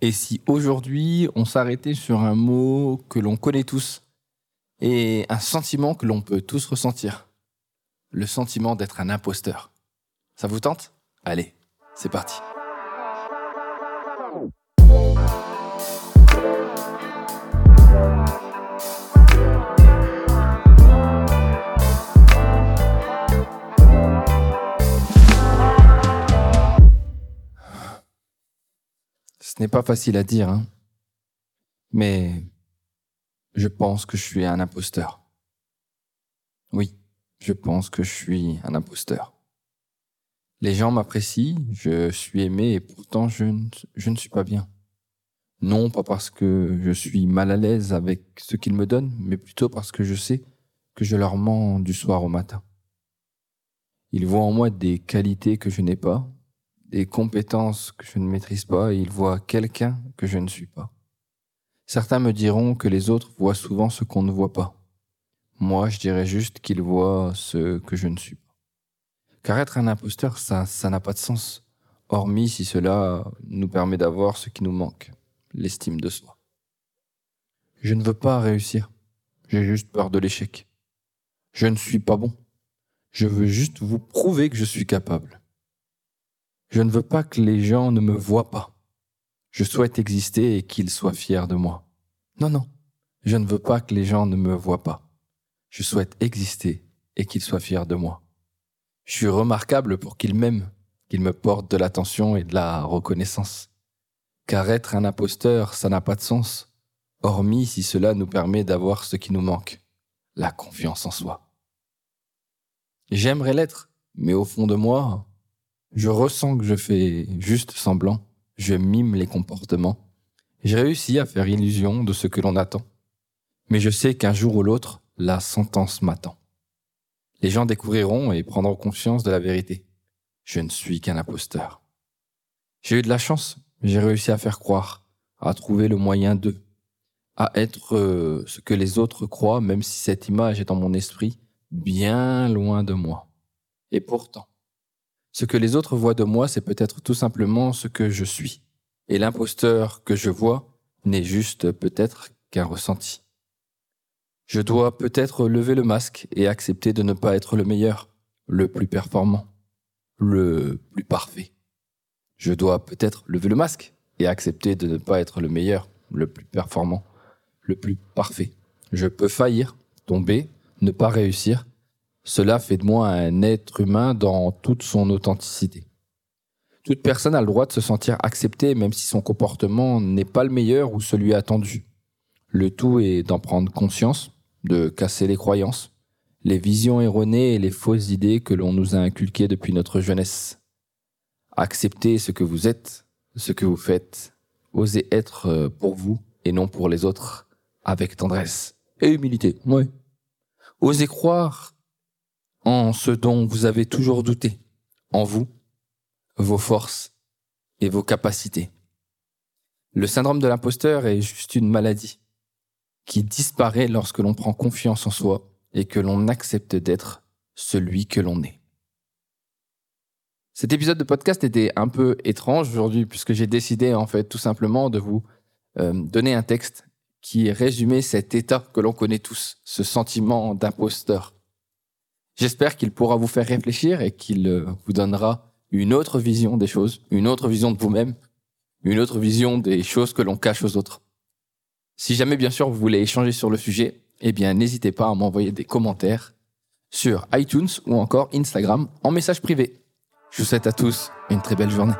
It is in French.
Et si aujourd'hui on s'arrêtait sur un mot que l'on connaît tous et un sentiment que l'on peut tous ressentir? Le sentiment d'être un imposteur. Ça vous tente? Allez, c'est parti. Ce n'est pas facile à dire, hein. mais je pense que je suis un imposteur. Oui, je pense que je suis un imposteur. Les gens m'apprécient, je suis aimé et pourtant je ne, je ne suis pas bien. Non pas parce que je suis mal à l'aise avec ce qu'ils me donnent, mais plutôt parce que je sais que je leur mens du soir au matin. Ils voient en moi des qualités que je n'ai pas, des compétences que je ne maîtrise pas, et ils voient quelqu'un que je ne suis pas. Certains me diront que les autres voient souvent ce qu'on ne voit pas. Moi, je dirais juste qu'ils voient ce que je ne suis pas. Car être un imposteur, ça, ça n'a pas de sens, hormis si cela nous permet d'avoir ce qui nous manque, l'estime de soi. Je ne veux pas réussir. J'ai juste peur de l'échec. Je ne suis pas bon. Je veux juste vous prouver que je suis capable. Je ne veux pas que les gens ne me voient pas. Je souhaite exister et qu'ils soient fiers de moi. Non, non, je ne veux pas que les gens ne me voient pas. Je souhaite exister et qu'ils soient fiers de moi. Je suis remarquable pour qu'ils m'aiment, qu'ils me portent de l'attention et de la reconnaissance. Car être un imposteur, ça n'a pas de sens, hormis si cela nous permet d'avoir ce qui nous manque, la confiance en soi. J'aimerais l'être, mais au fond de moi, je ressens que je fais juste semblant, je mime les comportements. J'ai réussi à faire illusion de ce que l'on attend. Mais je sais qu'un jour ou l'autre, la sentence m'attend les gens découvriront et prendront conscience de la vérité. Je ne suis qu'un imposteur. J'ai eu de la chance, j'ai réussi à faire croire, à trouver le moyen de, à être euh, ce que les autres croient, même si cette image est dans mon esprit, bien loin de moi. Et pourtant, ce que les autres voient de moi, c'est peut-être tout simplement ce que je suis. Et l'imposteur que je vois n'est juste peut-être qu'un ressenti. Je dois peut-être lever le masque et accepter de ne pas être le meilleur, le plus performant, le plus parfait. Je dois peut-être lever le masque et accepter de ne pas être le meilleur, le plus performant, le plus parfait. Je peux faillir, tomber, ne pas réussir. Cela fait de moi un être humain dans toute son authenticité. Toute personne a le droit de se sentir acceptée même si son comportement n'est pas le meilleur ou celui attendu. Le tout est d'en prendre conscience de casser les croyances, les visions erronées et les fausses idées que l'on nous a inculquées depuis notre jeunesse. Acceptez ce que vous êtes, ce que vous faites, osez être euh, pour vous et non pour les autres, avec tendresse et humilité. Oui. Osez croire en ce dont vous avez toujours douté, en vous, vos forces et vos capacités. Le syndrome de l'imposteur est juste une maladie qui disparaît lorsque l'on prend confiance en soi et que l'on accepte d'être celui que l'on est. Cet épisode de podcast était un peu étrange aujourd'hui puisque j'ai décidé en fait tout simplement de vous euh, donner un texte qui résumait cet état que l'on connaît tous, ce sentiment d'imposteur. J'espère qu'il pourra vous faire réfléchir et qu'il euh, vous donnera une autre vision des choses, une autre vision de vous-même, une autre vision des choses que l'on cache aux autres. Si jamais, bien sûr, vous voulez échanger sur le sujet, eh bien, n'hésitez pas à m'envoyer des commentaires sur iTunes ou encore Instagram en message privé. Je vous souhaite à tous une très belle journée.